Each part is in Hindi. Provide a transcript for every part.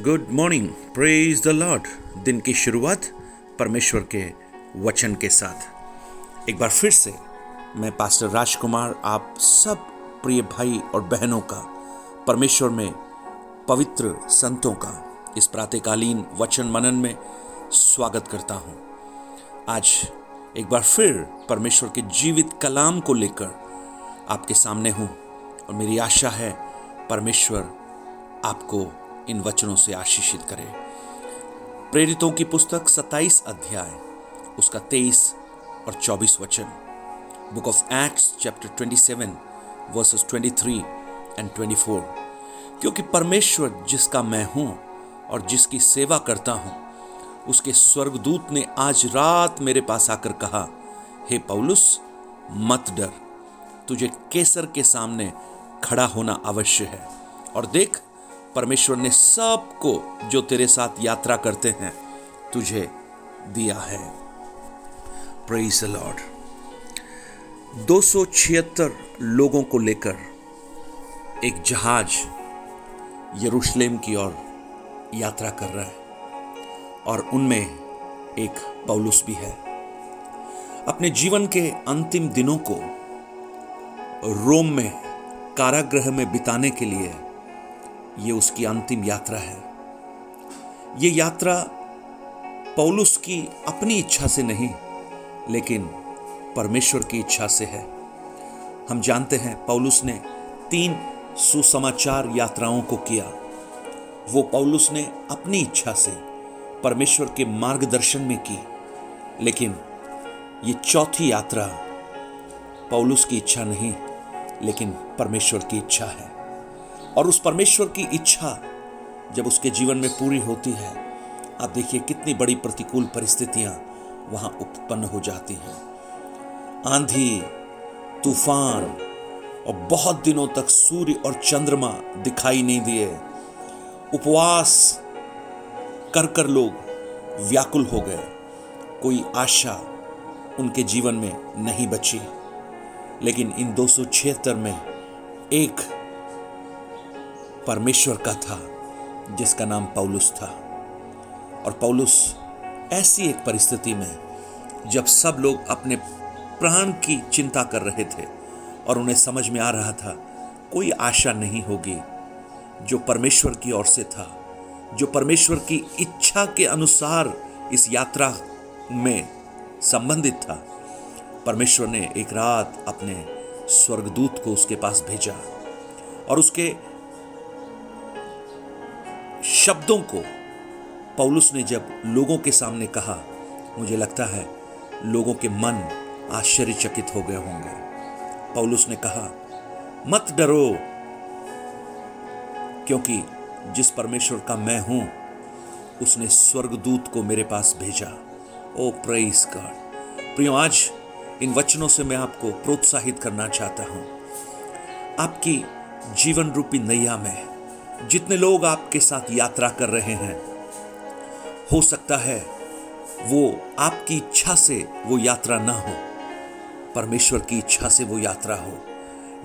Good morning praise the lord दिन की शुरुआत परमेश्वर के वचन के साथ। एक बार फिर से मैं पास्टर राजकुमार, आप सब प्रिय भाई और बहनों का, परमेश्वर में पवित्र संतों का, इस प्रातकालीन वचन मनन में स्वागत करता हूँ। आज एक बार फिर परमेश्वर के जीवित कलाम को लेकर आपके सामने हूँ और मेरी आशा है परमेश्वर आपको इन वचनों से आशीषित करे। प्रेरितों की पुस्तक 27 अध्याय, उसका 23 और 24 वचन। Book of Acts chapter 27 verses 23 and 24 क्योंकि परमेश्वर जिसका मैं हूँ और जिसकी सेवा करता हूँ, उसके स्वर्गदूत ने आज रात मेरे पास आकर कहा, हे पौलुस, मत डर। तुझे केसर के सामने खड़ा होना अवश्य है। और देख परमेश्वर ने सबको जो तेरे साथ यात्रा करते हैं, तुझे दिया है। लॉर्ड दो सौ छिहत्तर लोगों को लेकर एक जहाज़ यरूशलेम की ओर यात्रा कर रहा है और उनमें एक पौलुस भी है। अपने जीवन के अंतिम दिनों को रोम में कारागृह में बिताने के लिए ये उसकी अंतिम यात्रा है। ये यात्रा पौलुस की अपनी इच्छा से नहीं, लेकिन परमेश्वर की इच्छा से है। हम जानते हैं पौलुस ने तीन सुसमाचार यात्राओं को किया। वो पौलुस ने अपनी इच्छा से परमेश्वर के मार्गदर्शन में की। लेकिन ये चौथी यात्रा पौलुस की इच्छा नहीं, लेकिन परमेश्वर की इच्छा है। और उस परमेश्वर की इच्छा जब उसके जीवन में पूरी होती है, आप देखिए कितनी बड़ी प्रतिकूल परिस्थितियाँ वहाँ उत्पन्न हो जाती हैं। आंधी, तूफ़ान और बहुत दिनों तक सूर्य और चंद्रमा दिखाई नहीं दिए। उपवास कर कर लोग व्याकुल हो गए। कोई आशा उनके जीवन में नहीं बची। लेकिन इन दो सौ छिहत्तर में एक परमेश्वर का था, जिसका नाम पौलुस था। और पौलुस ऐसी एक परिस्थिति में, जब सब लोग अपने प्राण की चिंता कर रहे थे और उन्हें समझ में आ रहा था, कोई आशा नहीं होगी जो परमेश्वर की ओर से था, जो परमेश्वर की इच्छा के अनुसार इस यात्रा में संबंधित था। परमेश्वर ने एक रात अपने स्वर्गदूत को उसके पास भेजा और उसके शब्दों को पौलुस ने जब लोगों के सामने कहा, मुझे लगता है लोगों के मन आश्चर्यचकित हो गए होंगे। पौलुस ने कहा, मत डरो, क्योंकि जिस परमेश्वर का मैं हूँ, उसने स्वर्गदूत को मेरे पास भेजा। ओ प्रेस गॉड प्रियो, आज इन वचनों से मैं आपको प्रोत्साहित करना चाहता हूँ। आपकी जीवन रूपी नैया में जितने लोग आपके साथ यात्रा कर रहे हैं, हो सकता है वो आपकी इच्छा से वो यात्रा ना हो, परमेश्वर की इच्छा से वो यात्रा हो।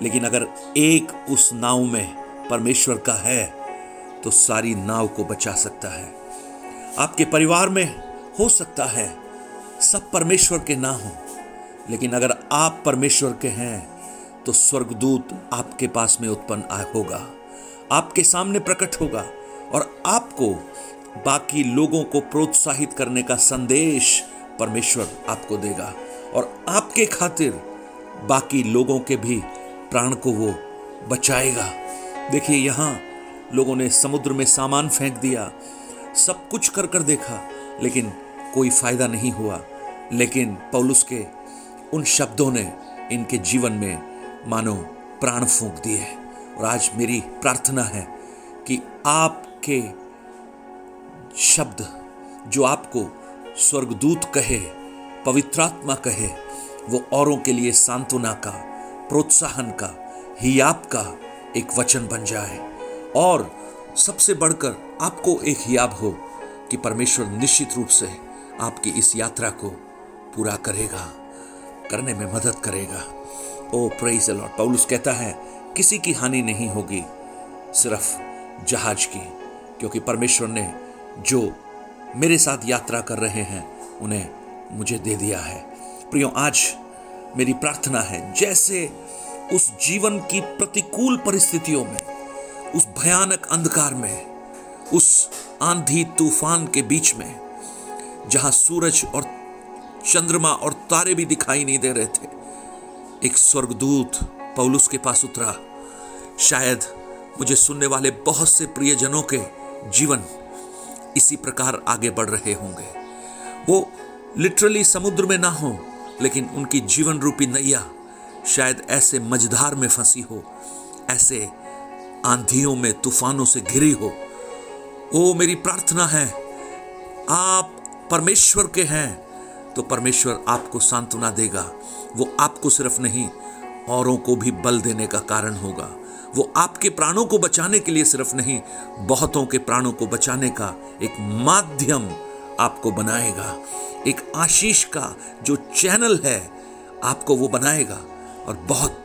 लेकिन अगर एक उस नाव में परमेश्वर का है तो सारी नाव को बचा सकता है। आपके परिवार में हो सकता है सब परमेश्वर के ना हो, लेकिन अगर आप परमेश्वर के हैं तो स्वर्गदूत आपके पास में उत्पन्न होगा। आपके सामने प्रकट होगा और आपको बाकी लोगों को प्रोत्साहित करने का संदेश परमेश्वर आपको देगा। और आपके खातिर बाकी लोगों के भी प्राण को वो बचाएगा। देखिए, यहाँ लोगों ने समुद्र में सामान फेंक दिया, सब कुछ कर कर देखा, लेकिन कोई फ़ायदा नहीं हुआ। लेकिन पौलुस के उन शब्दों ने इनके जीवन में मानो प्राण फूंक दिए। और आज मेरी प्रार्थना है कि आपके शब्द जो आपको स्वर्गदूत कहे, पवित्रात्मा कहे, वो औरों के लिए सांत्वना का, प्रोत्साहन का हियाब का एक वचन बन जाए। और सबसे बढ़कर आपको एक हियाब हो कि परमेश्वर निश्चित रूप से आपकी इस यात्रा को पूरा करेगा, करने में मदद करेगा। ओ प्रेज लॉर्ड पौलुस कहता है किसी की हानि नहीं होगी, सिर्फ़ जहाज़ की, क्योंकि परमेश्वर ने जो मेरे साथ यात्रा कर रहे हैं, उन्हें मुझे दे दिया है। प्रियो, आज मेरी प्रार्थना है, जैसे उस जीवन की प्रतिकूल परिस्थितियों में, उस भयानक अंधकार में, उस आंधी तूफ़ान के बीच में, जहाँ सूरज और चंद्रमा और तारे भी दिखाई नहीं दे रहे थे, एक स्वर्गदूत पौलुस के पास उतरा शायद मुझे सुनने वाले बहुत से प्रियजनों के जीवन इसी प्रकार आगे बढ़ रहे होंगे। वो लिटरली समुद्र में ना हो, लेकिन उनकी जीवन रूपी नैया शायद ऐसे मझधार में फंसी हो, ऐसे आंधियों में तूफानों से घिरी हो। ओ, मेरी प्रार्थना है, आप परमेश्वर के हैं तो परमेश्वर आपको सांत्वना देगा। वो आपको सिर्फ़ नहीं, औरों को भी बल देने का कारण होगा। वो आपके प्राणों को बचाने के लिए सिर्फ़ नहीं, बहुतों के प्राणों को बचाने का एक माध्यम आपको बनाएगा। एक आशीष का जो चैनल है, आपको वो बनाएगा और बहुत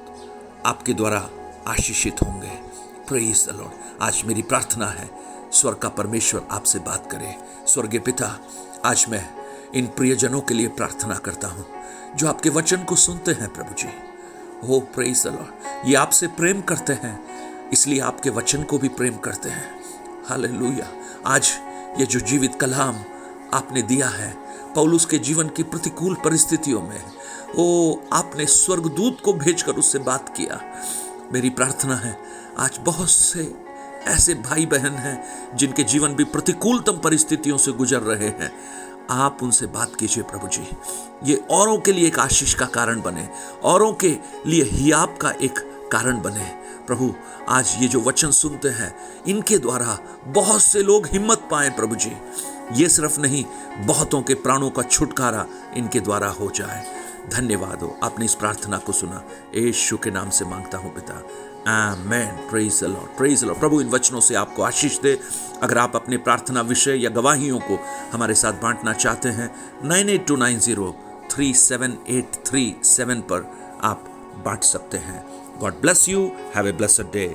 आपके द्वारा आशीषित होंगे। लॉर्ड आज मेरी प्रार्थना है, स्वर्ग का परमेश्वर आपसे बात करे। स्वर्गीय पिता, आज मैं इन प्रियजनों के लिए प्रार्थना करता हूँ, जो आपके वचन को सुनते हैं प्रभु जी। हो प्रेज द लॉर्ड ये आपसे प्रेम करते हैं, इसलिए आपके वचन को भी प्रेम करते हैं। हालेलुया आज ये जो जीवित कलाम आपने दिया है, पौलुस के जीवन की प्रतिकूल परिस्थितियों में, ओ, आपने स्वर्गदूत को भेजकर उससे बात किया। मेरी प्रार्थना है, आज बहुत से ऐसे भाई बहन हैं, जिनके जीवन भी प्रतिकूलतम परिस्थितियों से गुजर रहे हैं। आप उनसे बात कीजिए प्रभु जी ये औरों के लिए एक आशीष का कारण बने, औरों के लिए हियाब का एक कारण बने। प्रभु, आज ये जो वचन सुनते हैं, इनके द्वारा बहुत से लोग हिम्मत पाए प्रभु जी ये सिर्फ़ नहीं, बहुतों के प्राणों का छुटकारा इनके द्वारा हो जाए। धन्यवाद हो, आपने इस प्रार्थना को सुना। यीशु के नाम से माँगता हूँ पिता। Amen praise lord praise lord प्रभु इन वचनों से आपको आशीष दे। अगर आप अपने प्रार्थना विषय या गवाहियों को हमारे साथ बांटना चाहते हैं, nine eight two nine zero three seven eight three seven पर आप बांट सकते हैं। God bless you have a blessed day